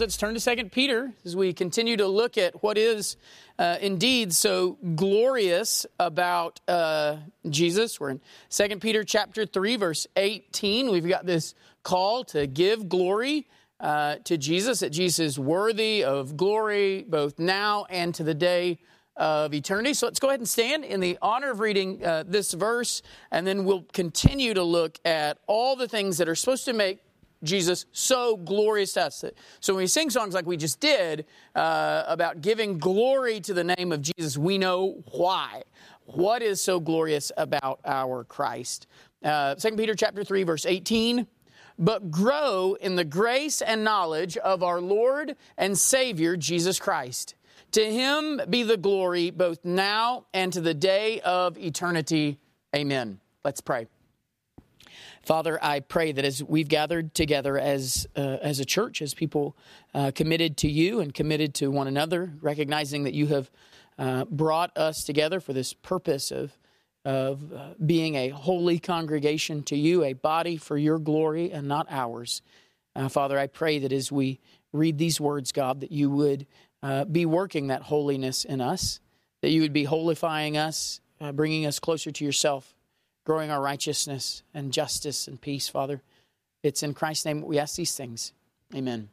Let's turn to Second Peter as we continue to look at what is uh, indeed so glorious about uh, Jesus. We're in Second Peter chapter 3, verse 18. We've got this call to give glory uh, to Jesus, that Jesus is worthy of glory both now and to the day of eternity. So let's go ahead and stand in the honor of reading uh, this verse, and then we'll continue to look at all the things that are supposed to make Jesus so glorious to us. So when we sing songs like we just did uh, about giving glory to the name of Jesus, we know why. What is so glorious about our Christ? Uh, 2 Peter chapter 3, verse 18. But grow in the grace and knowledge of our Lord and Savior, Jesus Christ. To him be the glory both now and to the day of eternity. Amen. Let's pray. Father, I pray that as we've gathered together as, uh, as a church, as people uh, committed to you and committed to one another, recognizing that you have uh, brought us together for this purpose of, of uh, being a holy congregation to you, a body for your glory and not ours. Uh, Father, I pray that as we read these words, God, that you would uh, be working that holiness in us, that you would be holifying us, bringing us closer to yourself growing our righteousness and justice and peace, Father. It's in Christ's name we ask these things. Amen.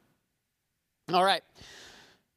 All right.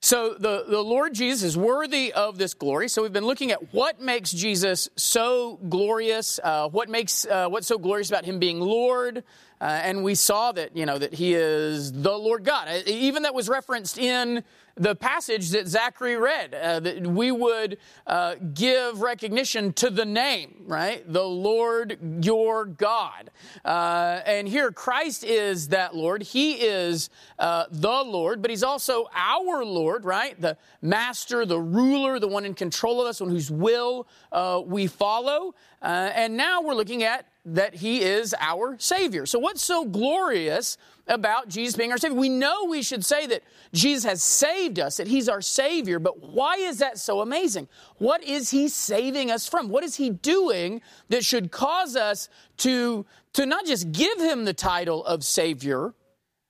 So the, the Lord Jesus is worthy of this glory. So we've been looking at what makes Jesus so glorious, uh, what makes uh, what's so glorious about him being Lord, uh, and we saw that you know that he is the Lord God. Even that was referenced in the passage that Zachary read, uh, that we would uh, give recognition to the name, right? The Lord your God. Uh, and here, Christ is that Lord. He is uh, the Lord, but He's also our Lord, right? The master, the ruler, the one in control of us, on whose will uh, we follow. Uh, and now we're looking at that He is our Savior. So, what's so glorious about Jesus being our Savior. We know we should say that Jesus has saved us, that He's our Savior, but why is that so amazing? What is He saving us from? What is He doing that should cause us to, to not just give Him the title of Savior,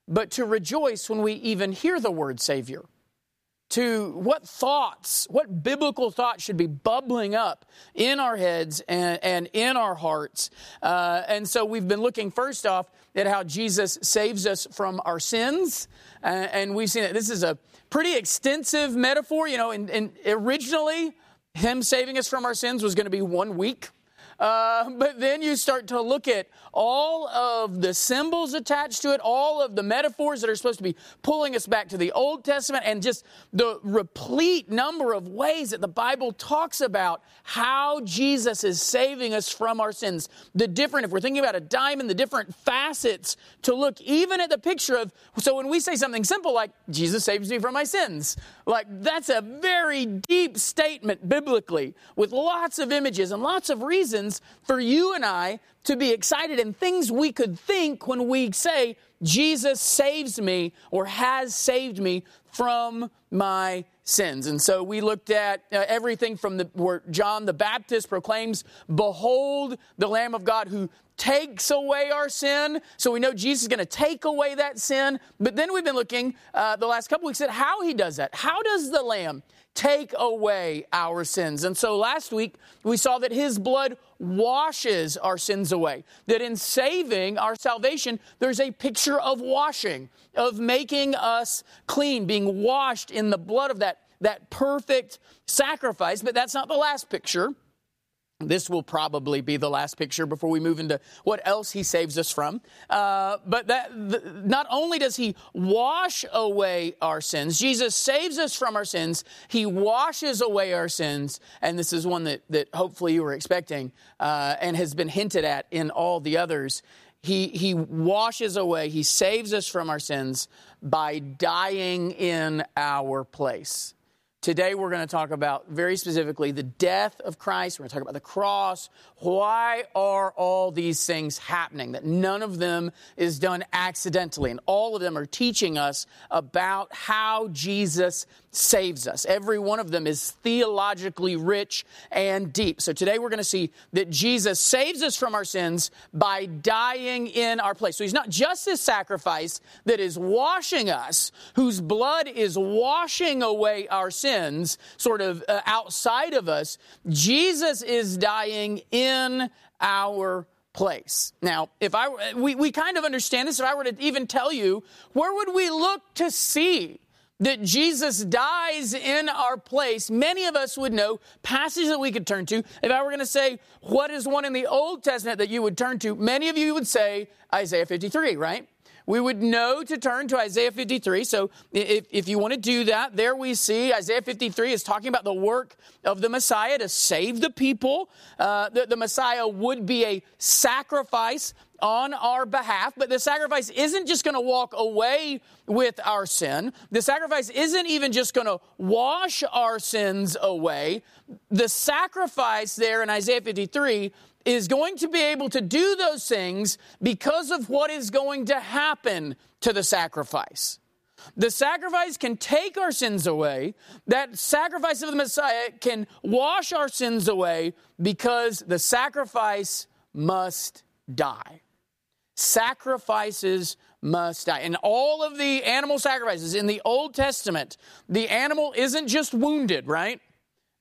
but to rejoice when we even hear the word Savior? To what thoughts, what biblical thoughts should be bubbling up in our heads and, and in our hearts. Uh, and so we've been looking first off at how Jesus saves us from our sins. Uh, and we've seen that this is a pretty extensive metaphor. You know, and, and originally, Him saving us from our sins was going to be one week. Uh, but then you start to look at all of the symbols attached to it, all of the metaphors that are supposed to be pulling us back to the Old Testament, and just the replete number of ways that the Bible talks about how Jesus is saving us from our sins. The different, if we're thinking about a diamond, the different facets to look even at the picture of, so when we say something simple like, Jesus saves me from my sins, like that's a very deep statement biblically with lots of images and lots of reasons reasons for you and I to be excited and things we could think when we say, Jesus saves me or has saved me from my sins. And so we looked at uh, everything from the, where John the Baptist proclaims, Behold the Lamb of God who takes away our sin. So we know Jesus is going to take away that sin. But then we've been looking uh, the last couple weeks at how he does that. How does the Lamb take away our sins. And so last week we saw that his blood washes our sins away. That in saving our salvation, there's a picture of washing, of making us clean, being washed in the blood of that, that perfect sacrifice. But that's not the last picture. This will probably be the last picture before we move into what else he saves us from. Uh, but that not only does he wash away our sins, Jesus saves us from our sins. He washes away our sins, and this is one that that hopefully you were expecting uh, and has been hinted at in all the others. He he washes away. He saves us from our sins by dying in our place Today, we're going to talk about very specifically the death of Christ. We're going to talk about the cross. Why are all these things happening? That none of them is done accidentally. And all of them are teaching us about how Jesus saves us. Every one of them is theologically rich and deep. So today, we're going to see that Jesus saves us from our sins by dying in our place. So he's not just this sacrifice that is washing us, whose blood is washing away our sins sins sort of uh, outside of us, Jesus is dying in our place. Now, if I we, we kind of understand this, if I were to even tell you, where would we look to see that Jesus dies in our place, many of us would know passages that we could turn to. If I were going to say, what is one in the Old Testament that you would turn to, many of you would say Isaiah 53, right? We would know to turn to Isaiah 53. So if, if you want to do that, there we see Isaiah 53 is talking about the work of the Messiah to save the people. Uh, the, the Messiah would be a sacrifice on our behalf, but the sacrifice isn't just going to walk away with our sin. The sacrifice isn't even just going to wash our sins away. The sacrifice there in Isaiah 53 is going to be able to do those things because of what is going to happen to the sacrifice. The sacrifice can take our sins away. That sacrifice of the Messiah can wash our sins away because the sacrifice must die. Sacrifices must die. And all of the animal sacrifices in the Old Testament, the animal isn't just wounded, right?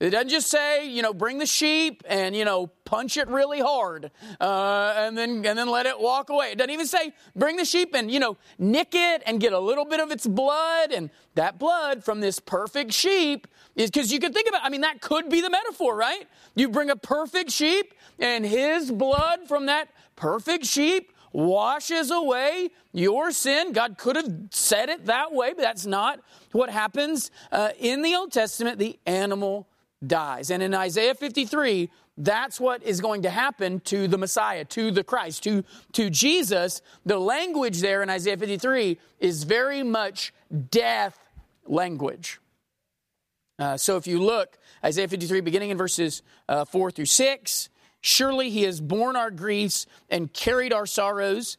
It doesn't just say, you know, bring the sheep and, you know, punch it really hard uh, and, then, and then let it walk away. It doesn't even say, bring the sheep and, you know, nick it and get a little bit of its blood. And that blood from this perfect sheep is because you could think about, I mean, that could be the metaphor, right? You bring a perfect sheep and his blood from that perfect sheep washes away your sin. God could have said it that way, but that's not what happens uh, in the Old Testament. The animal dies. And in Isaiah 53, that's what is going to happen to the Messiah, to the Christ, to, to Jesus. The language there in Isaiah 53 is very much death language. Uh, so if you look, Isaiah 53, beginning in verses uh, 4 through 6, surely he has borne our griefs and carried our sorrows.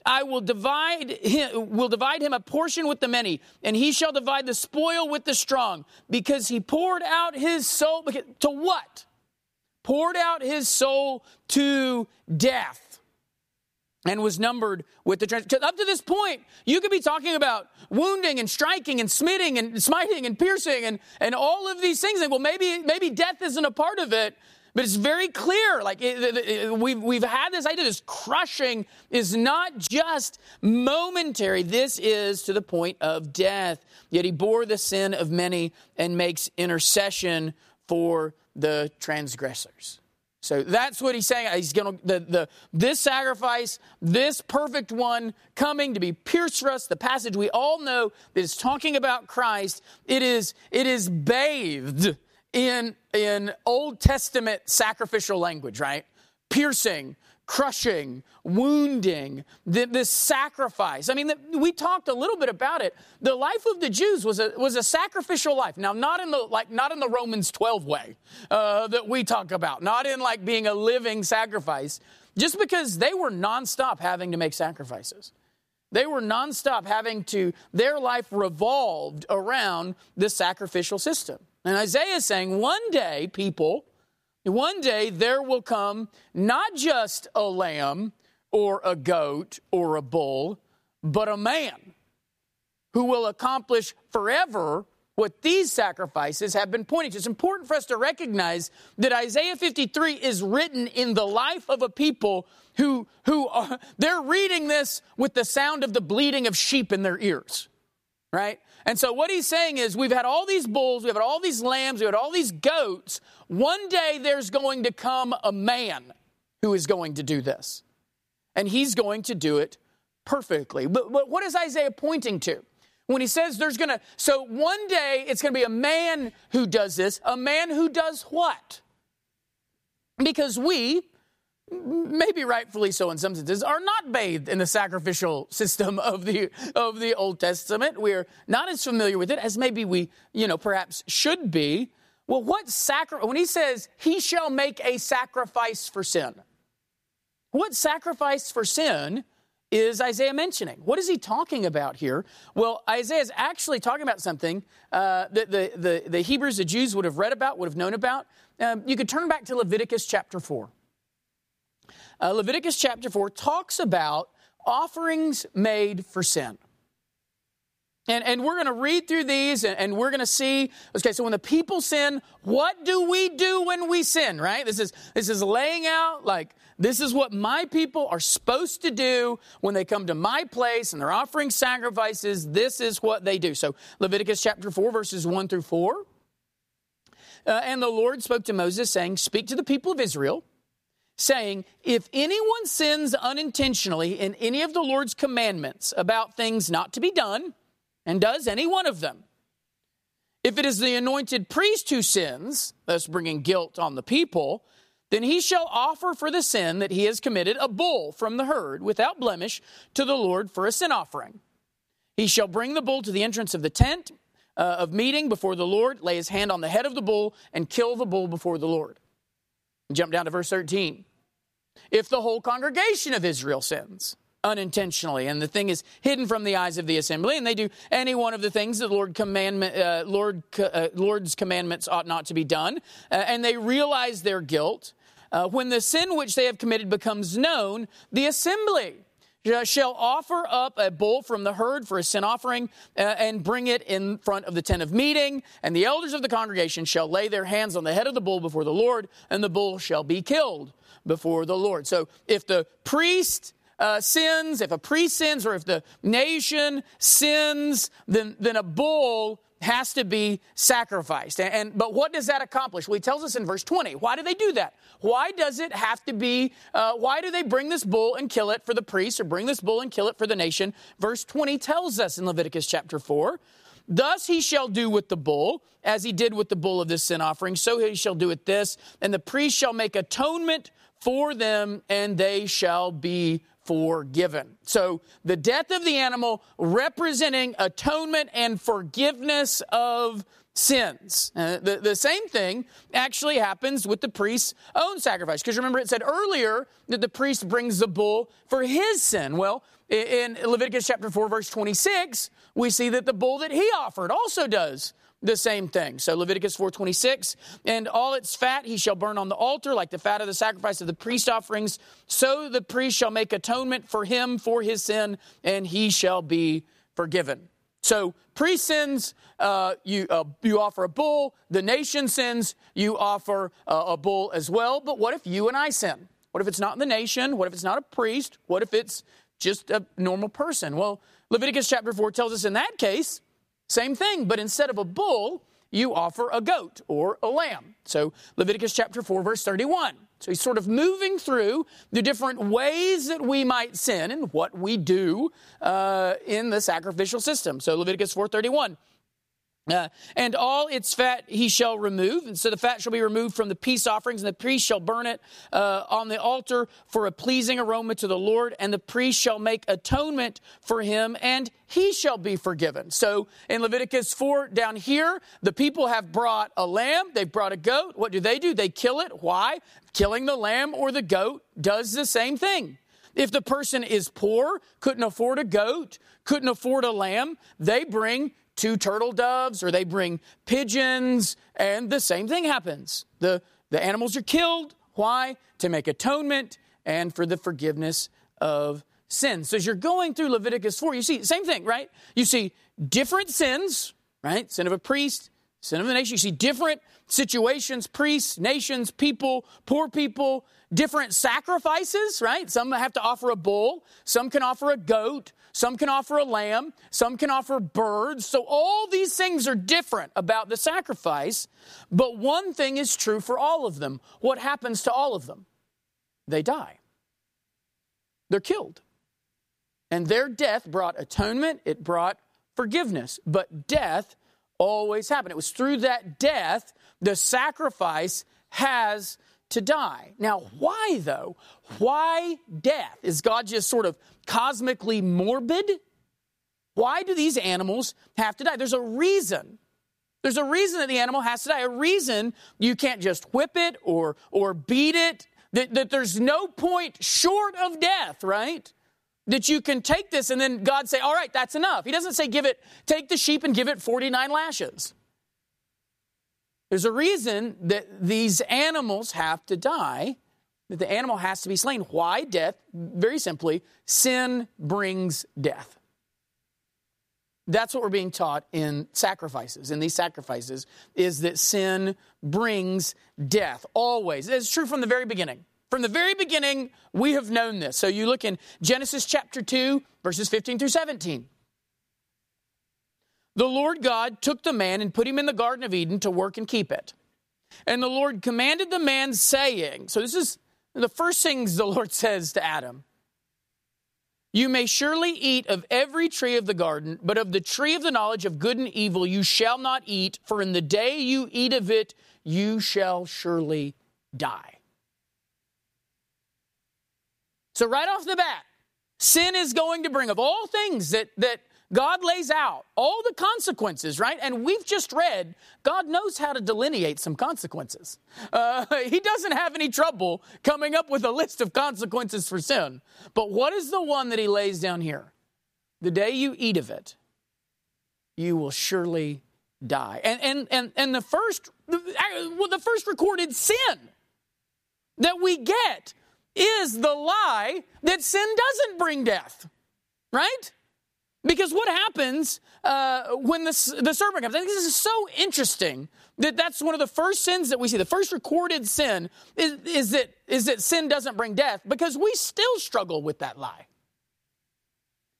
I will divide him, will divide him a portion with the many, and he shall divide the spoil with the strong, because he poured out his soul to what? Poured out his soul to death and was numbered with the trans- up to this point you could be talking about wounding and striking and smiting and smiting and piercing and, and all of these things and well maybe maybe death isn't a part of it but it's very clear, like it, it, it, we've, we've had this idea, this crushing is not just momentary. This is to the point of death. Yet he bore the sin of many and makes intercession for the transgressors. So that's what he's saying. He's going to the, the this sacrifice, this perfect one coming to be pierced for us. The passage we all know that is talking about Christ. It is it is bathed in, in Old Testament sacrificial language, right? Piercing, crushing, wounding, the, this sacrifice. I mean, the, we talked a little bit about it. The life of the Jews was a, was a sacrificial life. Now, not in the, like, not in the Romans 12 way uh, that we talk about, not in like being a living sacrifice, just because they were nonstop having to make sacrifices. They were nonstop having to, their life revolved around this sacrificial system. And Isaiah is saying one day, people, one day there will come not just a lamb or a goat or a bull, but a man who will accomplish forever what these sacrifices have been pointing to. It's important for us to recognize that Isaiah 53 is written in the life of a people who, who are, they're reading this with the sound of the bleating of sheep in their ears, right? And so what he's saying is we've had all these bulls, we've had all these lambs, we've had all these goats. One day there's going to come a man who is going to do this. And he's going to do it perfectly. But, but what is Isaiah pointing to? When he says there's going to, so one day it's going to be a man who does this, a man who does what? Because we, maybe rightfully so in some senses, are not bathed in the sacrificial system of the of the Old Testament. We're not as familiar with it as maybe we, you know, perhaps should be. Well, what sacri- when he says he shall make a sacrifice for sin? What sacrifice for sin is Isaiah mentioning? What is he talking about here? Well, Isaiah is actually talking about something uh, that the, the, the, Hebrews, the Jews would have read about, would have known about. Um, you could turn back to Leviticus chapter 4. Uh, Leviticus chapter 4 talks about offerings made for sin. And, and we're going to read through these and, and we're going to see, okay, so when the people sin, what do we do when we sin, right? This is, this is laying out like, this is what my people are supposed to do when they come to my place and they're offering sacrifices. This is what they do. So Leviticus chapter 4, verses 1 through 4. Uh, and the Lord spoke to Moses, saying, Speak to the people of Israel, saying, If anyone sins unintentionally in any of the Lord's commandments about things not to be done, and does any one of them. If it is the anointed priest who sins, thus bringing guilt on the people, then he shall offer for the sin that he has committed a bull from the herd without blemish to the Lord for a sin offering. He shall bring the bull to the entrance of the tent uh, of meeting before the Lord, lay his hand on the head of the bull, and kill the bull before the Lord. Jump down to verse 13. If the whole congregation of Israel sins, unintentionally. And the thing is hidden from the eyes of the assembly and they do any one of the things that lord commandment uh, lord uh, lord's commandments ought not to be done. Uh, and they realize their guilt uh, when the sin which they have committed becomes known the assembly shall offer up a bull from the herd for a sin offering uh, and bring it in front of the tent of meeting. And the elders of the congregation shall lay their hands on the head of the bull before the lord and the bull shall be killed before the lord so if the priest uh, sins, if a priest sins, or if the nation sins, then, then a bull has to be sacrificed. And, and, but what does that accomplish? Well, he tells us in verse 20. Why do they do that? Why does it have to be? Uh, why do they bring this bull and kill it for the priest, or bring this bull and kill it for the nation? Verse 20 tells us in Leviticus chapter 4. Thus he shall do with the bull, as he did with the bull of this sin offering, so he shall do with this, and the priest shall make atonement for them, and they shall be forgiven. So the death of the animal representing atonement and forgiveness of sins. Uh, the, the same thing actually happens with the priest's own sacrifice. Because remember, it said earlier that the priest brings the bull for his sin. Well, in Leviticus chapter 4, verse 26, we see that the bull that he offered also does the same thing. So Leviticus 4:26, and all its fat he shall burn on the altar like the fat of the sacrifice of the priest offerings, so the priest shall make atonement for him for his sin and he shall be forgiven. So priest sins, uh, you uh, you offer a bull. The nation sins, you offer uh, a bull as well. But what if you and I sin? What if it's not the nation? What if it's not a priest? What if it's just a normal person? Well, Leviticus chapter 4 tells us in that case same thing, but instead of a bull, you offer a goat or a lamb. So Leviticus chapter 4, verse 31. So he's sort of moving through the different ways that we might sin and what we do uh, in the sacrificial system. So Leviticus 4:31. Uh, and all its fat he shall remove. And so the fat shall be removed from the peace offerings, and the priest shall burn it uh, on the altar for a pleasing aroma to the Lord. And the priest shall make atonement for him, and he shall be forgiven. So in Leviticus 4, down here, the people have brought a lamb, they've brought a goat. What do they do? They kill it. Why? Killing the lamb or the goat does the same thing. If the person is poor, couldn't afford a goat, couldn't afford a lamb, they bring two turtle doves or they bring pigeons, and the same thing happens. The, the animals are killed. Why? To make atonement and for the forgiveness of sins. So as you're going through Leviticus 4, you see, same thing, right? You see different sins right? Sin of a priest, sin of a nation. You see different situations, priests, nations, people, poor people, different sacrifices, right? Some have to offer a bull, some can offer a goat, some can offer a lamb, some can offer birds. So all these things are different about the sacrifice, but one thing is true for all of them. What happens to all of them? They die. They're killed. And their death brought atonement, it brought forgiveness, but death always happened. It was through that death the sacrifice has to die. Now, why though? Why death? Is God just sort of cosmically morbid? Why do these animals have to die? There's a reason. There's a reason that the animal has to die. A reason you can't just whip it or, or beat it. That, that there's no point short of death, right? That you can take this and then God say, all right, that's enough. He doesn't say give it, take the sheep and give it 49 lashes. There's a reason that these animals have to die, that the animal has to be slain. Why death? Very simply, sin brings death. That's what we're being taught in sacrifices. In these sacrifices, is that sin brings death always. It's true from the very beginning. From the very beginning, we have known this. So you look in Genesis chapter 2, verses 15 through 17. The Lord God took the man and put him in the Garden of Eden to work and keep it. And the Lord commanded the man, saying, So this is the first things the Lord says to Adam You may surely eat of every tree of the garden, but of the tree of the knowledge of good and evil you shall not eat, for in the day you eat of it, you shall surely die. So, right off the bat, sin is going to bring, of all things that, that God lays out all the consequences, right? And we've just read God knows how to delineate some consequences. Uh, he doesn't have any trouble coming up with a list of consequences for sin. But what is the one that He lays down here? The day you eat of it, you will surely die. And, and, and, and the, first, well, the first recorded sin that we get is the lie that sin doesn't bring death, right? Because what happens uh, when the, the serpent comes? I think this is so interesting that that's one of the first sins that we see. The first recorded sin is, is, that, is that sin doesn't bring death because we still struggle with that lie.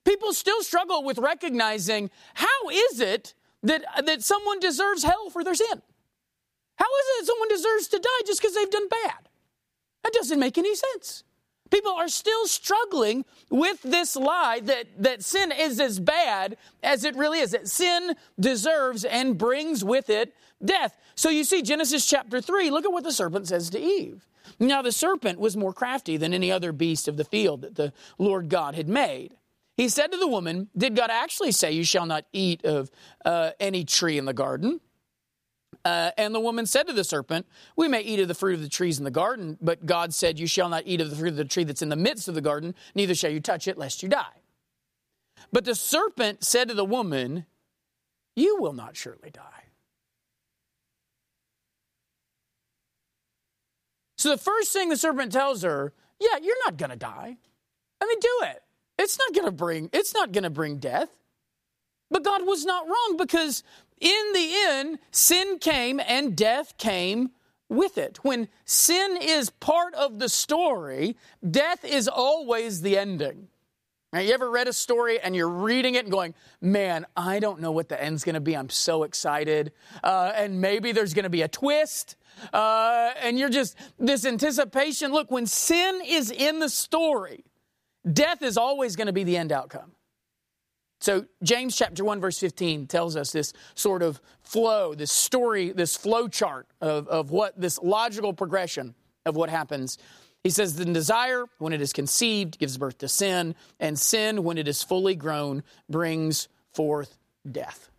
People still struggle with recognizing how is it that, that someone deserves hell for their sin? How is it that someone deserves to die just because they've done bad? That doesn't make any sense. People are still struggling with this lie that, that sin is as bad as it really is, that sin deserves and brings with it death. So you see, Genesis chapter 3, look at what the serpent says to Eve. Now, the serpent was more crafty than any other beast of the field that the Lord God had made. He said to the woman, Did God actually say, You shall not eat of uh, any tree in the garden? Uh, and the woman said to the serpent, We may eat of the fruit of the trees in the garden, but God said, You shall not eat of the fruit of the tree that's in the midst of the garden, neither shall you touch it, lest you die. But the serpent said to the woman, You will not surely die. So the first thing the serpent tells her, Yeah, you're not going to die. I mean, do it. It's not going to bring, it's not going to bring death. But God was not wrong because in the end, sin came and death came with it. When sin is part of the story, death is always the ending. Now, you ever read a story and you're reading it and going, man, I don't know what the end's going to be. I'm so excited. Uh, and maybe there's going to be a twist. Uh, and you're just, this anticipation. Look, when sin is in the story, death is always going to be the end outcome. So, James chapter 1, verse 15 tells us this sort of flow, this story, this flow chart of, of what this logical progression of what happens. He says, The desire, when it is conceived, gives birth to sin, and sin, when it is fully grown, brings forth death.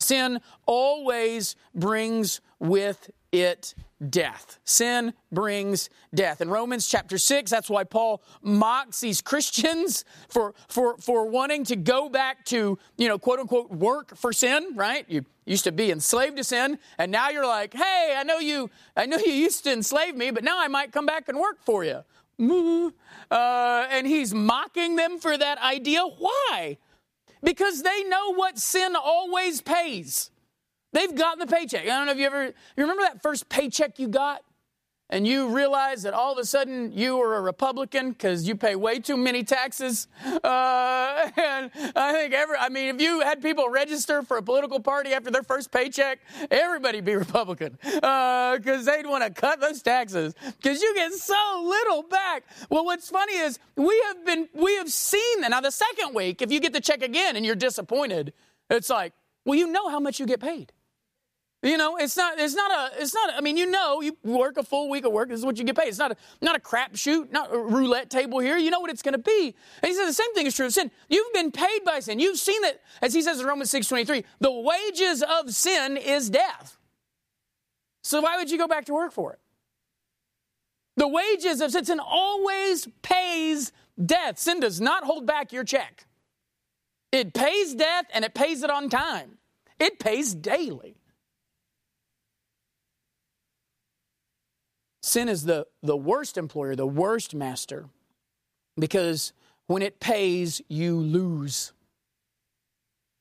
Sin always brings with it death. Sin brings death. In Romans chapter 6, that's why Paul mocks these Christians for, for, for wanting to go back to, you know, quote unquote, work for sin, right? You used to be enslaved to sin, and now you're like, hey, I know you, I know you used to enslave me, but now I might come back and work for you. Uh, and he's mocking them for that idea. Why? Because they know what sin always pays. They've gotten the paycheck. I don't know if you ever you remember that first paycheck you got? and you realize that all of a sudden you are a Republican because you pay way too many taxes. Uh, and I think every, I mean, if you had people register for a political party after their first paycheck, everybody'd be Republican because uh, they'd want to cut those taxes because you get so little back. Well, what's funny is we have been, we have seen that. Now, the second week, if you get the check again and you're disappointed, it's like, well, you know how much you get paid. You know, it's not, it's not a, it's not, I mean, you know, you work a full week of work, this is what you get paid. It's not a, not a crapshoot, not a roulette table here. You know what it's going to be. And he says the same thing is true of sin. You've been paid by sin. You've seen that, as he says in Romans 6 23, the wages of sin is death. So why would you go back to work for it? The wages of sin always pays death. Sin does not hold back your check. It pays death and it pays it on time. It pays daily. Sin is the, the worst employer, the worst master, because when it pays, you lose.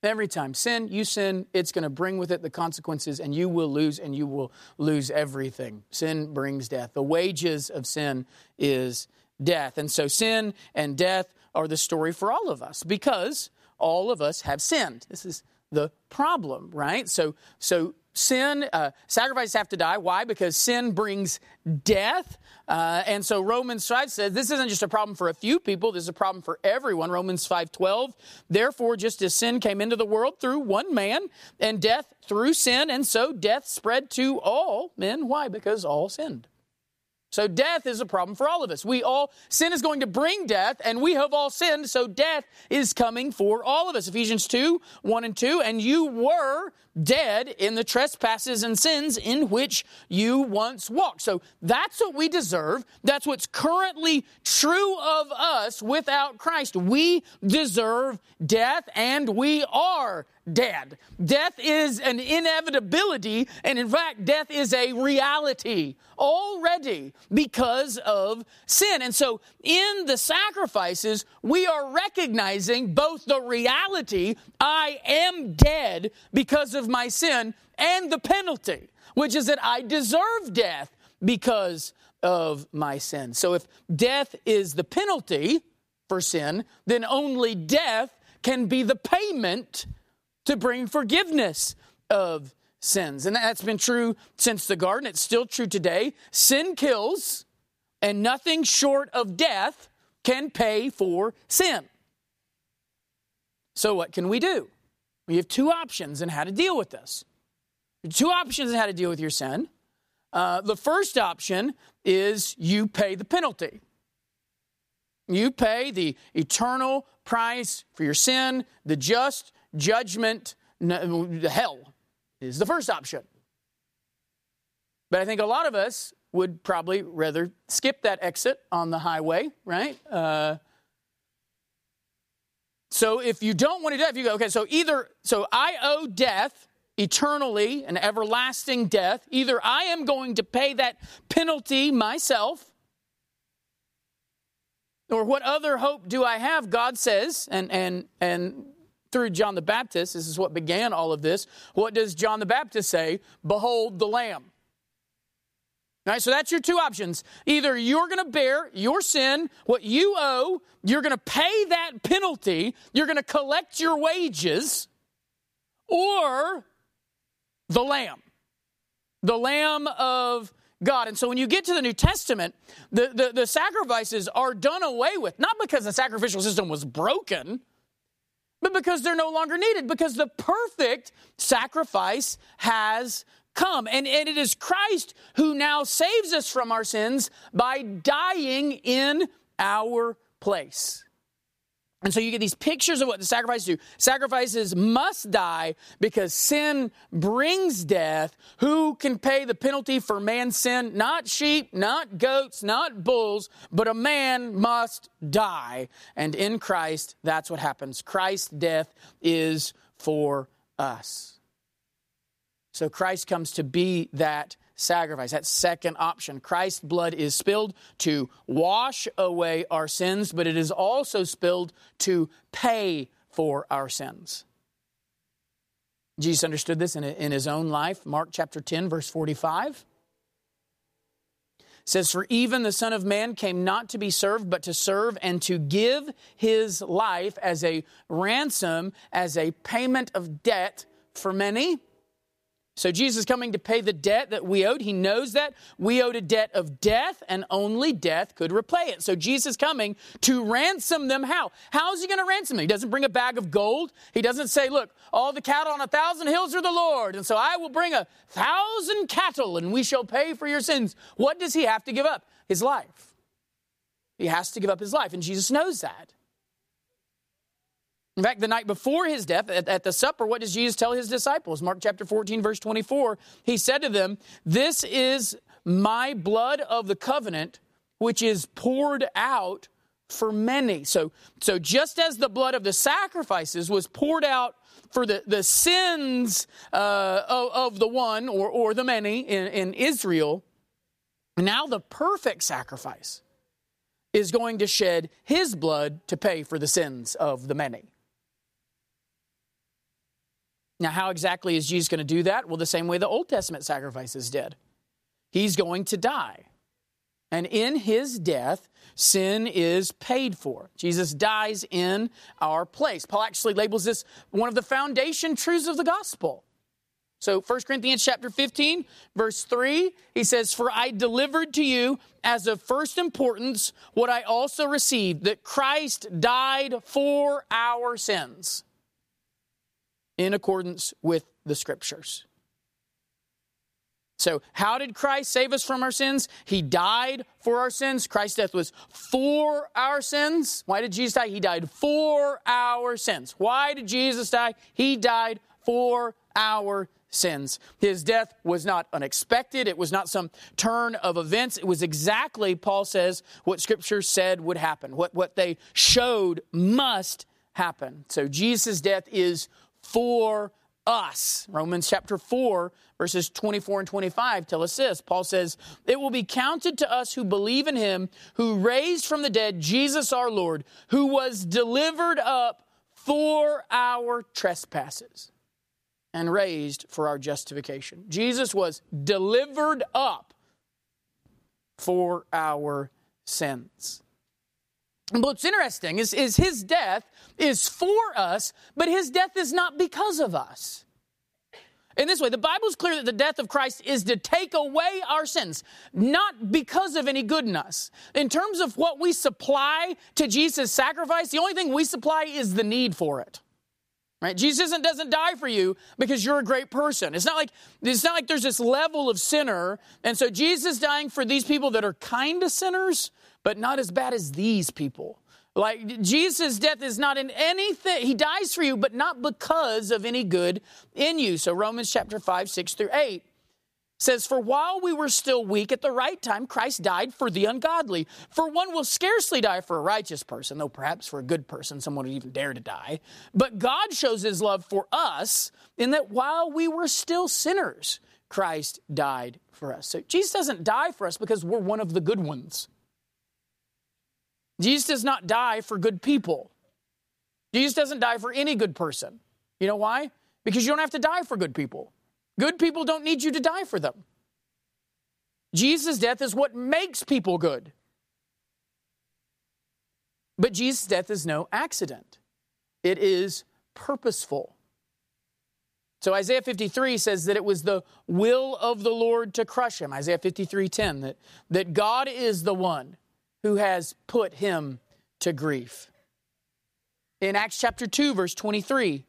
Every time. Sin, you sin, it's going to bring with it the consequences, and you will lose, and you will lose everything. Sin brings death. The wages of sin is death. And so sin and death are the story for all of us because all of us have sinned. This is the problem, right? So, so sin, uh, sacrifices have to die. Why? Because sin brings death. Uh, and so Romans 5 says this isn't just a problem for a few people, this is a problem for everyone. Romans 5:12. Therefore, just as sin came into the world through one man, and death through sin, and so death spread to all men. Why? Because all sinned. So death is a problem for all of us. We all, sin is going to bring death, and we have all sinned, so death is coming for all of us. Ephesians 2, 1 and 2, and you were dead in the trespasses and sins in which you once walked. So that's what we deserve. That's what's currently true of us without Christ. We deserve death, and we are dead. Death is an inevitability, and in fact, death is a reality already because of sin. And so, in the sacrifices, we are recognizing both the reality, I am dead because my sin, and the penalty, which is that I deserve death because of my sin. So, if death is the penalty for sin, then only death can be the payment to bring forgiveness of sins. And that's been true since the garden. It's still true today. Sin kills, and nothing short of death can pay for sin. So, what can we do? We have two options in how to deal with this. Two options in how to deal with your sin. Uh, the first option is you pay the penalty. You pay the eternal price for your sin, the just judgment, the hell is the first option. But I think a lot of us would probably rather skip that exit on the highway, right? Uh, so if you don't want to die, if you go, okay, so either, so I owe death eternally, an everlasting death. Either I am going to pay that penalty myself, or what other hope do I have? God says, and and and through John the Baptist, this is what began all of this. What does John the Baptist say? Behold the Lamb. All right, so that's your two options. Either you're going to bear your sin, what you owe, you're going to pay that penalty, you're going to collect your wages, or the Lamb, the Lamb of God. And so when you get to the New Testament, the, the, the sacrifices are done away with, not because the sacrificial system was broken but because they're no longer needed, because the perfect sacrifice has come. And, and it is Christ who now saves us from our sins by dying in our place. And so you get these pictures of what the sacrifices do. Sacrifices must die because sin brings death. Who can pay the penalty for man's sin? Not sheep, not goats, not bulls, but a man must die. And in Christ, that's what happens. Christ's death is for us. So Christ comes to be that sacrifice, that second option. Christ's blood is spilled to wash away our sins, but it is also spilled to pay for our sins. Jesus understood this in, in his own life. Mark chapter 10, verse 45 says, For even the Son of Man came not to be served, but to serve and to give his life as a ransom, as a payment of debt for many. So Jesus is coming to pay the debt that we owed. He knows that we owed a debt of death and only death could repay it. So Jesus coming to ransom them how? How is he going to ransom them? He doesn't bring a bag of gold. He doesn't say, look, all the cattle on a thousand hills are the Lord. And so I will bring a thousand cattle and we shall pay for your sins. What does he have to give up? His life. He has to give up his life. And Jesus knows that. In fact, the night before his death, at, at, the supper, what does Jesus tell his disciples? Mark chapter 14, verse 24. He said to them, This is my blood of the covenant, which is poured out for many. So, so just as the blood of the sacrifices was poured out for the, the sins uh, of, of, the one or, or the many in, in Israel, now the perfect sacrifice is going to shed his blood to pay for the sins of the many. Now, how exactly is Jesus going to do that? Well, the same way the Old Testament sacrifices did. He's going to die. And in his death, sin is paid for. Jesus dies in our place. Paul actually labels this one of the foundation truths of the gospel. So 1 Corinthians chapter 15, verse 3, he says, For I delivered to you as of first importance what I also received, that Christ died for our sins in accordance with the scriptures. So, how did Christ save us from our sins? He died for our sins. Christ's death was for our sins. Why did Jesus die? He died for our sins. Why did Jesus die? He died for our sins. His death was not unexpected. It was not some turn of events. It was exactly, Paul says, what Scripture said would happen, what, what they showed must happen. So, Jesus' death is for us. Romans chapter 4, verses 24 and 25 tell us this. Paul says, It will be counted to us who believe in him, who raised from the dead Jesus our Lord, who was delivered up for our trespasses and raised for our justification. Jesus was delivered up for our sins. But what's interesting is, is his death is for us, but his death is not because of us. In this way, the Bible is clear that the death of Christ is to take away our sins, not because of any good in us. In terms of what we supply to Jesus' sacrifice, the only thing we supply is the need for it. Right? Jesus doesn't die for you because you're a great person. It's not like it's not like there's this level of sinner, and so Jesus dying for these people that are kind of sinners but not as bad as these people. Like Jesus' death is not in anything, he dies for you, but not because of any good in you. So Romans chapter 5, 6 through 8 says, For while we were still weak at the right time, Christ died for the ungodly. For one will scarcely die for a righteous person, though perhaps for a good person someone would even dare to die. But God shows his love for us in that while we were still sinners, Christ died for us. So Jesus doesn't die for us because we're one of the good ones. Jesus does not die for good people. Jesus doesn't die for any good person. You know why? Because you don't have to die for good people. Good people don't need you to die for them. Jesus' death is what makes people good. But Jesus' death is no accident, it is purposeful. So Isaiah 53 says that it was the will of the Lord to crush him. Isaiah 53:10 that, that God is the one who has put him to grief. In Acts chapter 2, verse 23,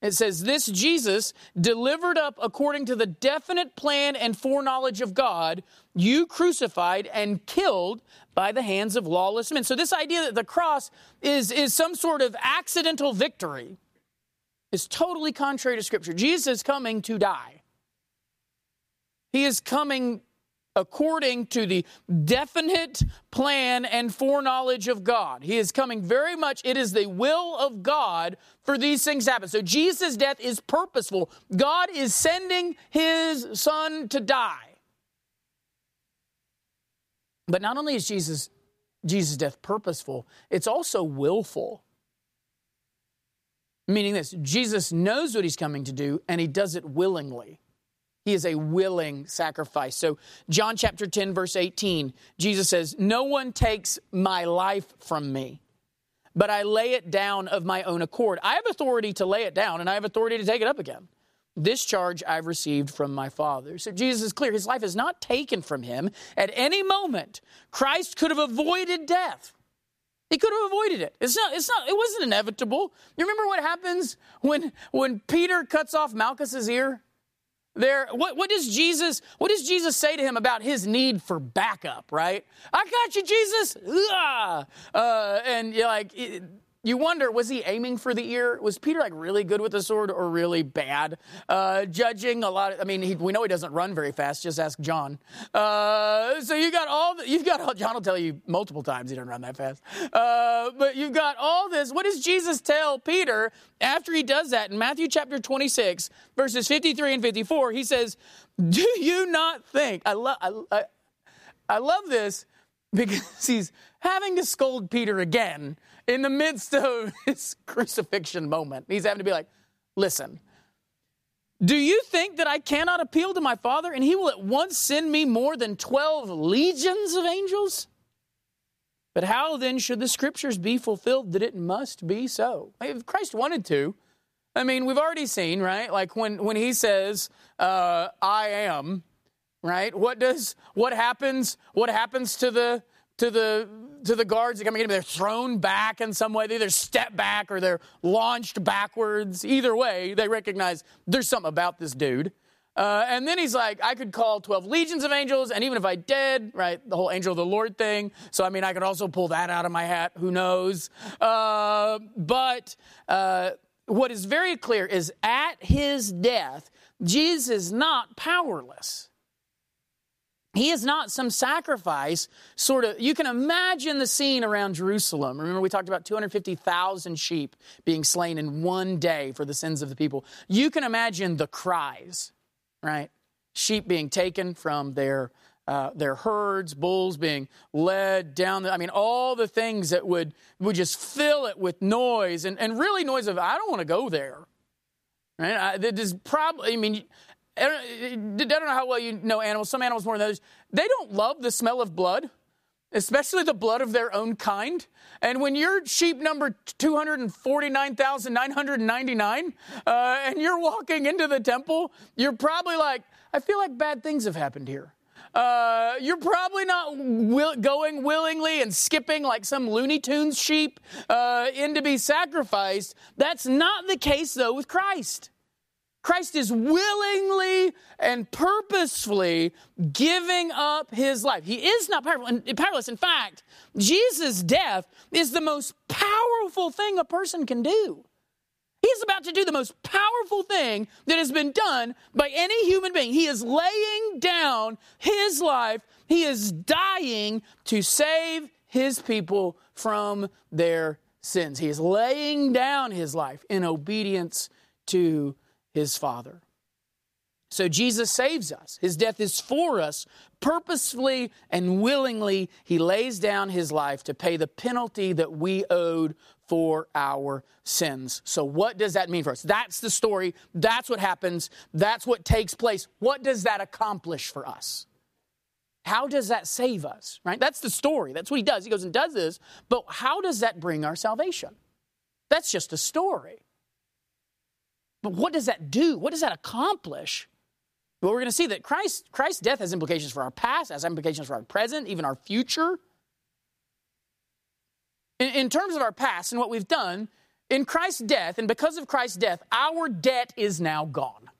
it says, This Jesus, delivered up according to the definite plan and foreknowledge of God, you crucified and killed by the hands of lawless men. So, this idea that the cross is, is some sort of accidental victory is totally contrary to Scripture. Jesus is coming to die. He is coming according to the definite plan and foreknowledge of God. He is coming very much, it is the will of God for these things to happen. So Jesus' death is purposeful. God is sending his son to die. But not only is Jesus, Jesus' death purposeful, it's also willful. Meaning this Jesus knows what he's coming to do, and he does it willingly. He is a willing sacrifice. So, John chapter 10, verse 18, Jesus says, No one takes my life from me, but I lay it down of my own accord. I have authority to lay it down, and I have authority to take it up again. This charge I've received from my Father. So Jesus is clear. His life is not taken from him. At any moment, Christ could have avoided death. He could have avoided it. It's not, it's not, it wasn't inevitable. You remember what happens when, when Peter cuts off Malchus's ear? There, what, what does Jesus, what does Jesus say to him about his need for backup, right? I got you, Jesus. Uh, and you're like, you wonder, was he aiming for the ear? Was Peter like really good with the sword or really bad? Uh, judging a lot. Of, I mean, he, we know he doesn't run very fast. Just ask John. Uh, so you got all. The, you've got. All, John will tell you multiple times he doesn't run that fast. Uh, but you've got all this. What does Jesus tell Peter after he does that in Matthew chapter 26, verses 53 and 54? He says, "Do you not think?" I love. I, I, I love this because he's having to scold Peter again in the midst of his crucifixion moment. He's having to be like, listen, do you think that I cannot appeal to my Father and he will at once send me more than 12 legions of angels? But how then should the scriptures be fulfilled that it must be so? If Christ wanted to, I mean, we've already seen, right? Like when, when he says, uh, I am, right? What does, what happens, what happens to the, to the to the guards that come in, they're thrown back in some way. They either step back or they're launched backwards. Either way, they recognize there's something about this dude. Uh, and then he's like, I could call 12 legions of angels, and even if I did, right, the whole angel of the Lord thing. So, I mean, I could also pull that out of my hat. Who knows? Uh, but uh, what is very clear is at his death, Jesus is not powerless. He is not some sacrifice, sort of. You can imagine the scene around Jerusalem. Remember, we talked about 250,000 sheep being slain in one day for the sins of the people. You can imagine the cries, right? Sheep being taken from their, uh, their herds, bulls being led down. The, I mean, all the things that would, would just fill it with noise and, and really noise of, I don't want to go there. Right? I, that is probably, I mean, I don't know how well you know animals, some animals more than others. They don't love the smell of blood, especially the blood of their own kind. And when you're sheep number 249,999 uh, and you're walking into the temple, you're probably like, I feel like bad things have happened here. Uh, you're probably not will, going willingly and skipping like some Looney Tunes sheep uh, in to be sacrificed. That's not the case, though, with Christ. Christ is willingly and purposefully giving up his life. He is not powerless. In fact, Jesus' death is the most powerful thing a person can do. He's about to do the most powerful thing that has been done by any human being. He is laying down his life, he is dying to save his people from their sins. He is laying down his life in obedience to his Father. So Jesus saves us. His death is for us. Purposefully and willingly, he lays down his life to pay the penalty that we owed for our sins. So, what does that mean for us? That's the story. That's what happens. That's what takes place. What does that accomplish for us? How does that save us? Right? That's the story. That's what he does. He goes and does this. But how does that bring our salvation? That's just a story. But what does that do? What does that accomplish? Well, we're going to see that Christ, Christ's death has implications for our past, has implications for our present, even our future. In, in terms of our past and what we've done, in Christ's death, and because of Christ's death, our debt is now gone.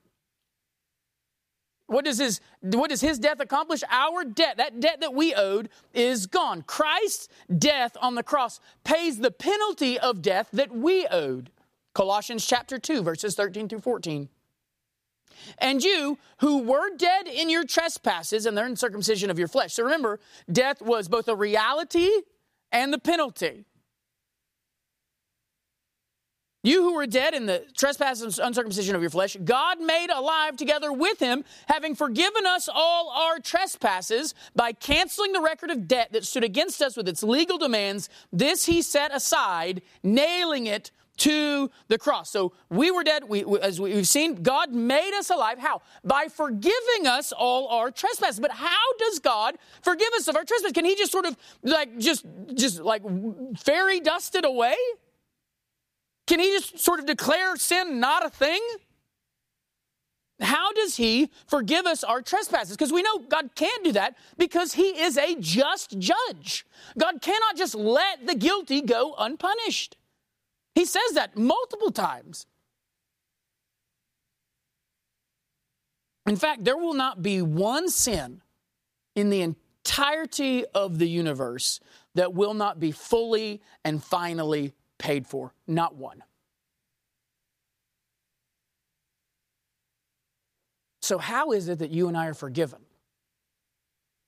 What does his what does his death accomplish? Our debt, that debt that we owed, is gone. Christ's death on the cross pays the penalty of death that we owed. Colossians chapter 2, verses 13 through 14. And you who were dead in your trespasses and the uncircumcision of your flesh. So remember, death was both a reality and the penalty. You who were dead in the trespasses and uncircumcision of your flesh, God made alive together with him, having forgiven us all our trespasses by canceling the record of debt that stood against us with its legal demands. This he set aside, nailing it to the cross. So we were dead. We, as we've seen, God made us alive. How? By forgiving us all our trespasses. But how does God forgive us of our trespasses? Can He just sort of like just just like fairy dust it away? Can He just sort of declare sin not a thing? How does he forgive us our trespasses? Because we know God can't do that because he is a just judge. God cannot just let the guilty go unpunished. He says that multiple times. In fact, there will not be one sin in the entirety of the universe that will not be fully and finally paid for. Not one. So, how is it that you and I are forgiven?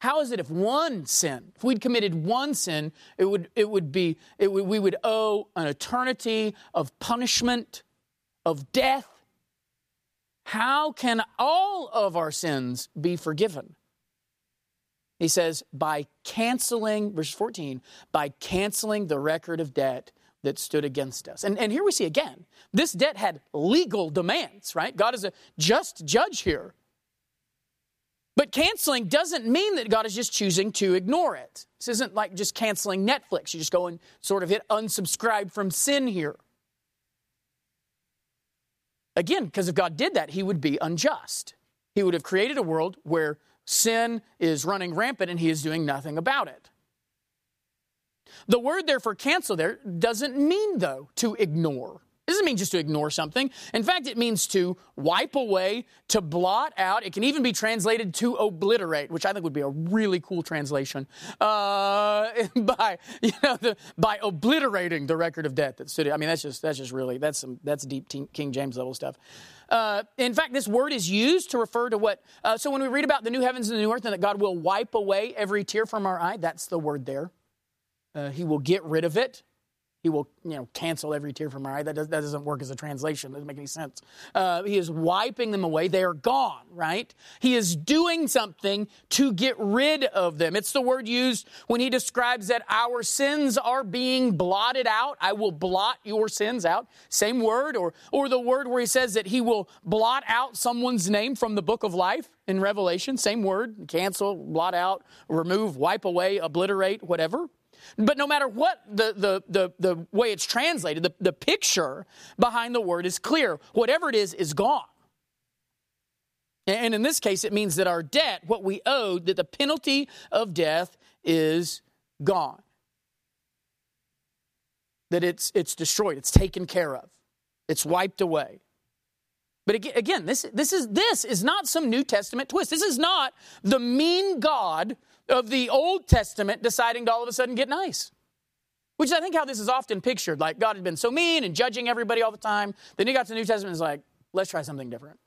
How is it if one sin, if we'd committed one sin, it would, it would be, it would, we would owe an eternity of punishment, of death? How can all of our sins be forgiven? He says, by canceling, verse 14, by canceling the record of debt that stood against us. And, and here we see again, this debt had legal demands, right? God is a just judge here. But canceling doesn't mean that God is just choosing to ignore it. This isn't like just canceling Netflix. You just go and sort of hit unsubscribe from sin here. Again, because if God did that, he would be unjust. He would have created a world where sin is running rampant and he is doing nothing about it. The word there for cancel there doesn't mean, though, to ignore. Doesn't mean just to ignore something. In fact, it means to wipe away, to blot out. It can even be translated to obliterate, which I think would be a really cool translation. Uh, by you know the, by obliterating the record of debt that stood. I mean, that's just that's just really that's some that's deep King James level stuff. Uh, in fact, this word is used to refer to what. Uh, so when we read about the new heavens and the new earth, and that God will wipe away every tear from our eye, that's the word there. Uh, he will get rid of it. He will, you know, cancel every tear from our eye. That, does, that doesn't work as a translation. Doesn't make any sense. Uh, he is wiping them away. They are gone, right? He is doing something to get rid of them. It's the word used when he describes that our sins are being blotted out. I will blot your sins out. Same word, or or the word where he says that he will blot out someone's name from the book of life in Revelation. Same word. Cancel, blot out, remove, wipe away, obliterate, whatever. But no matter what the, the, the, the way it's translated, the, the picture behind the word is clear. Whatever it is, is gone. And in this case, it means that our debt, what we owed, that the penalty of death is gone. That it's, it's destroyed, it's taken care of, it's wiped away. But again, this, this, is, this is not some New Testament twist. This is not the mean God of the Old Testament deciding to all of a sudden get nice. Which is, I think, how this is often pictured. Like God had been so mean and judging everybody all the time. Then he got to the New Testament and was like, let's try something different.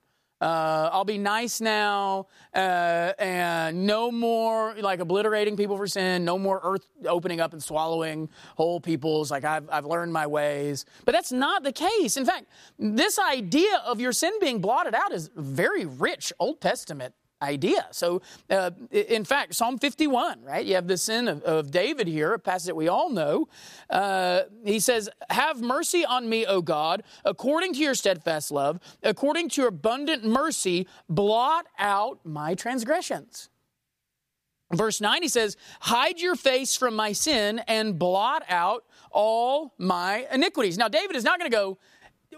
Uh, I'll be nice now, uh, and no more like obliterating people for sin. No more earth opening up and swallowing whole peoples. Like I've, I've learned my ways. But that's not the case. In fact, this idea of your sin being blotted out is very rich Old Testament idea. So, uh, in fact, Psalm 51, right? You have the sin of, of David here, a passage that we all know. Uh, he says, Have mercy on me, O God, according to your steadfast love, according to your abundant mercy, blot out my transgressions. Verse 9, he says, Hide your face from my sin and blot out all my iniquities. Now, David is not going to go,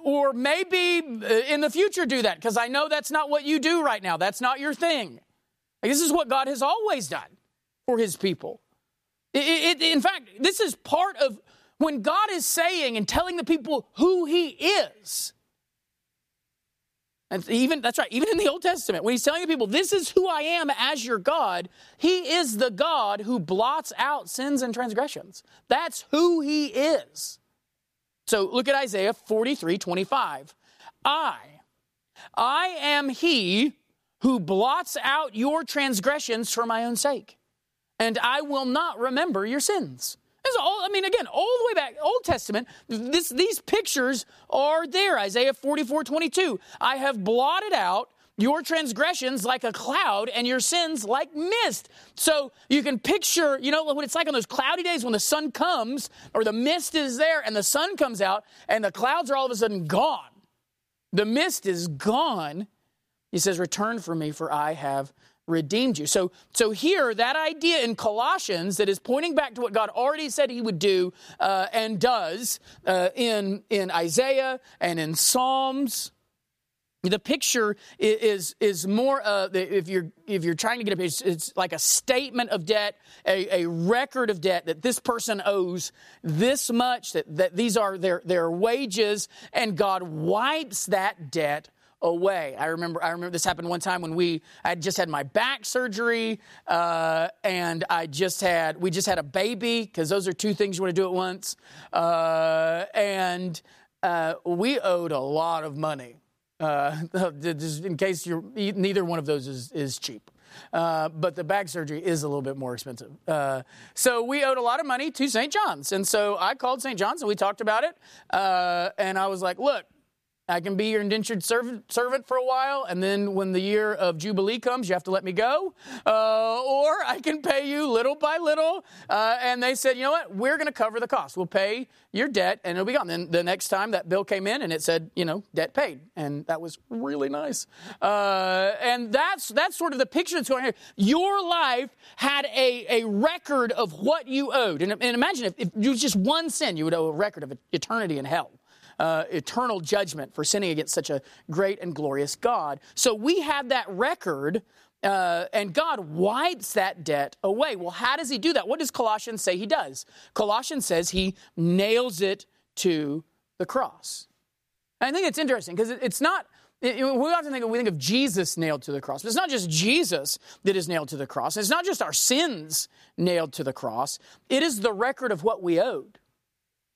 or maybe uh, in the future do that because I know that's not what you do right now. That's not your thing. Like, this is what God has always done for his people. It, it, in fact, this is part of when God is saying and telling the people who he is. And even that's right, even in the Old Testament, when he's telling the people, This is who I am as your God, he is the God who blots out sins and transgressions. That's who he is. So look at Isaiah 43 25. I, I am he who blots out your transgressions for my own sake, and I will not remember your sins. All, I mean, again, all the way back, Old Testament, this, these pictures are there. Isaiah 44 22. I have blotted out your transgressions like a cloud and your sins like mist. So you can picture, you know, what it's like on those cloudy days when the sun comes or the mist is there and the sun comes out and the clouds are all of a sudden gone. The mist is gone. He says, Return for me, for I have redeemed you. So, so here, that idea in Colossians that is pointing back to what God already said He would do uh, and does uh, in in Isaiah and in Psalms. The picture is is more uh, if you're if you're trying to get a picture, it's like a statement of debt, a, a record of debt that this person owes this much, that, that these are their their wages, and God wipes that debt away. I remember I remember this happened one time when we I just had my back surgery uh, and I just had we just had a baby because those are two things you want to do at once, uh, and uh, we owed a lot of money. Uh, just in case you're neither one of those is, is cheap. Uh, but the back surgery is a little bit more expensive. Uh, so we owed a lot of money to St. John's. And so I called St. John's and we talked about it. Uh, and I was like, look, I can be your indentured servant, servant for a while, and then when the year of Jubilee comes, you have to let me go. Uh, or I can pay you little by little. Uh, and they said, you know what? We're going to cover the cost. We'll pay your debt, and it'll be gone. Then the next time that bill came in, and it said, you know, debt paid. And that was really nice. Uh, and that's, that's sort of the picture that's going here. Your life had a, a record of what you owed. And, and imagine if, if it was just one sin, you would owe a record of eternity in hell uh, eternal judgment for sinning against such a great and glorious God. So we have that record. Uh, and God wipes that debt away. Well, how does He do that? What does Colossians say He does? Colossians says He nails it to the cross. And I think it's interesting because it's not we often think we think of Jesus nailed to the cross, but it's not just Jesus that is nailed to the cross. It's not just our sins nailed to the cross. It is the record of what we owed.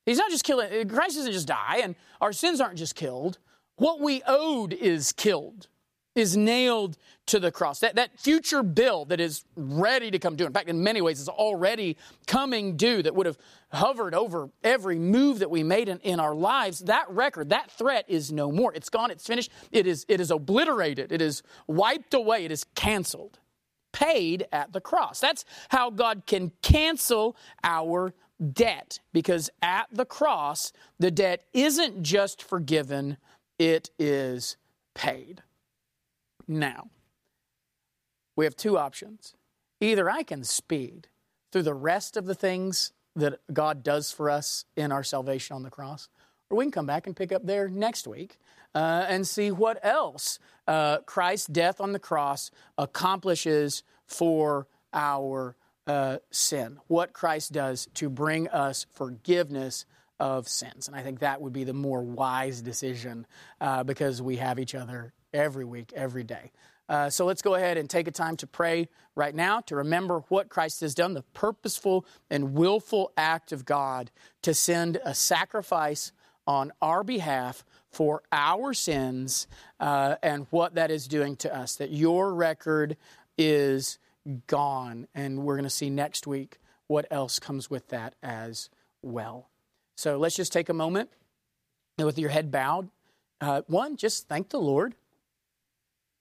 He's not just killing, Christ doesn't just die, and our sins aren't just killed. What we owed is killed, is nailed to the cross. That, that future bill that is ready to come due, in fact, in many ways, is already coming due, that would have hovered over every move that we made in, in our lives, that record, that threat is no more. It's gone, it's finished, it is, it is obliterated, it is wiped away, it is canceled. Paid at the cross. That's how God can cancel our debt because at the cross, the debt isn't just forgiven, it is paid. Now, we have two options. Either I can speed through the rest of the things that God does for us in our salvation on the cross, or we can come back and pick up there next week uh, and see what else uh, Christ's death on the cross accomplishes for our uh, sin, what Christ does to bring us forgiveness of sins. And I think that would be the more wise decision uh, because we have each other every week, every day. Uh, so let's go ahead and take a time to pray right now to remember what Christ has done, the purposeful and willful act of God to send a sacrifice on our behalf for our sins uh, and what that is doing to us. That your record is gone. And we're going to see next week what else comes with that as well. So let's just take a moment with your head bowed. Uh, one, just thank the Lord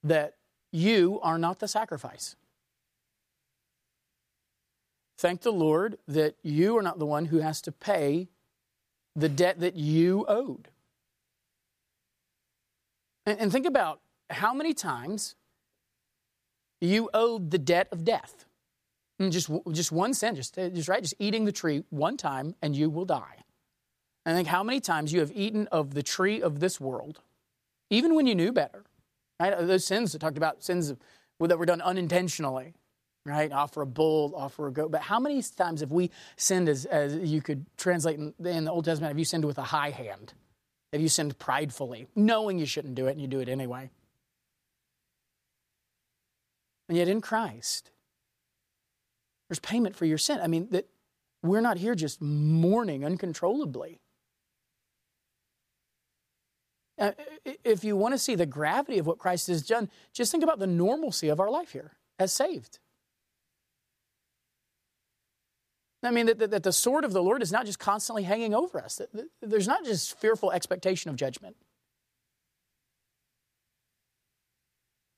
that you are not the sacrifice. Thank the Lord that you are not the one who has to pay the debt that you owed. And, and think about how many times you owed the debt of death. And just, just one sin, just, uh, just right, just eating the tree one time and you will die. And think how many times you have eaten of the tree of this world, even when you knew better. Right? Uh, those sins that talked about sins that were done unintentionally, right? Offer a bull, offer a goat. But how many times have we sinned, as, as you could translate in, in the Old Testament, have you sinned with a high hand? Have you sinned pridefully, knowing you shouldn't do it and you do it anyway? And yet in Christ, there's payment for your sin. I mean, that we're not here just mourning uncontrollably. Uh, if you want to see the gravity of what Christ has done, just think about the normalcy of our life here as saved. I mean, that, that, that the sword of the Lord is not just constantly hanging over us, that, that there's not just fearful expectation of judgment.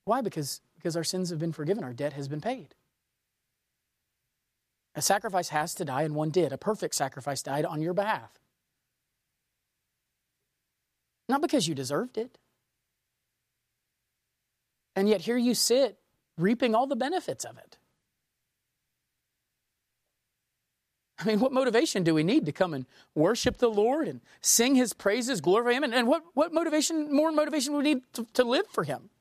Why? Because, because our sins have been forgiven, our debt has been paid. A sacrifice has to die, and one did. A perfect sacrifice died on your behalf. Not because you deserved it. And yet here you sit, reaping all the benefits of it. I mean, what motivation do we need to come and worship the Lord and sing his praises, glorify him? And, and what, what motivation, more motivation would we need to, to live for him?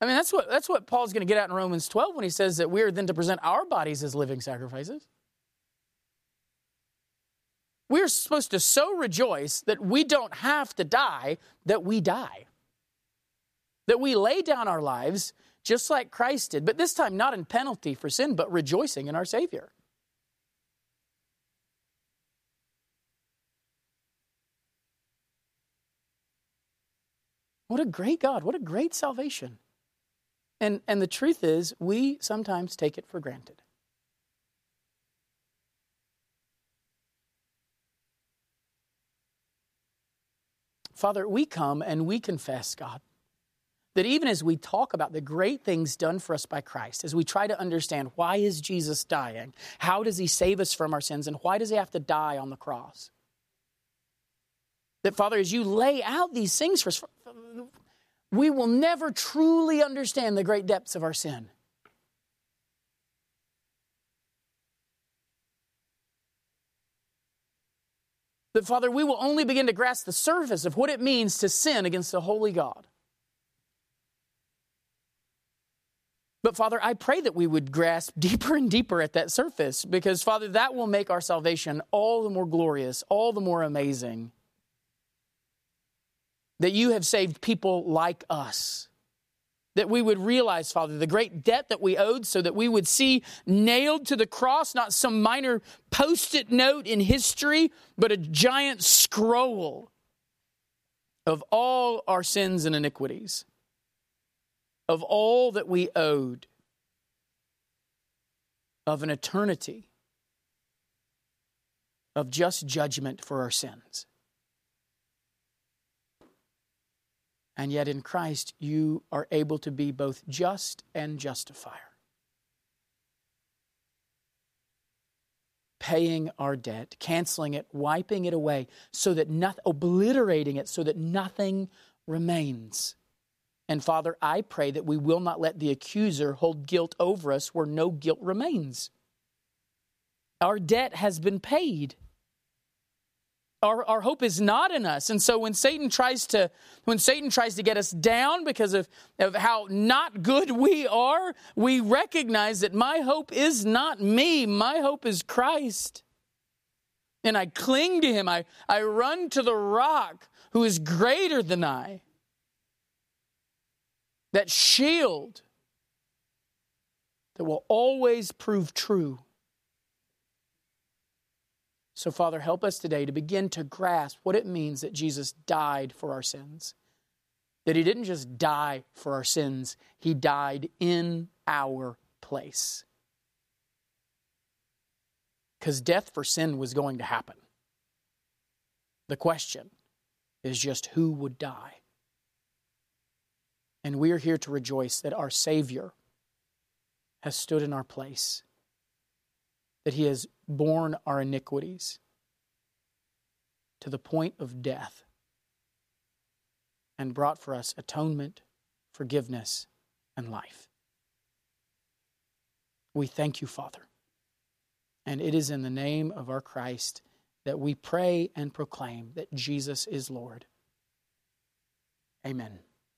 I mean, that's what, that's what Paul's going to get at in Romans 12 when he says that we are then to present our bodies as living sacrifices. We're supposed to so rejoice that we don't have to die, that we die. That we lay down our lives just like Christ did, but this time not in penalty for sin, but rejoicing in our Savior. What a great God. What a great salvation. And, and the truth is, we sometimes take it for granted. Father, we come and we confess, God, that even as we talk about the great things done for us by Christ, as we try to understand why is Jesus dying, how does he save us from our sins, and why does he have to die on the cross? That, Father, as you lay out these things for us, we will never truly understand the great depths of our sin. That, Father, we will only begin to grasp the surface of what it means to sin against the holy God. But, Father, I pray that we would grasp deeper and deeper at that surface because, Father, that will make our salvation all the more glorious, all the more amazing that you have saved people like us. That we would realize, Father, the great debt that we owed so that we would see nailed to the cross not some minor post it note in history, but a giant scroll of all our sins and iniquities, of all that we owed, of an eternity of just judgment for our sins. And yet in Christ, you are able to be both just and justifier. Paying our debt, canceling it, wiping it away, so that nothing, obliterating it, so that nothing remains. And Father, I pray that we will not let the accuser hold guilt over us where no guilt remains. Our debt has been paid our, our hope is not in us. And so when satan tries to when satan tries to get us down because of, of how not good we are we recognize that my hope is not me. My hope is christ. And i cling to him. I, I run to the rock who is greater than i. That shield that will always prove true so, Father, help us today to begin to grasp what it means that Jesus died for our sins. That he didn't just die for our sins, he died in our place. Because death for sin was going to happen. The question is just who would die? And we are here to rejoice that our Savior has stood in our place, that he has borne our iniquities to the point of death and brought for us atonement, forgiveness, and life. We thank you, Father. And it is in the name of our Christ that we pray and proclaim that Jesus is Lord. Amen.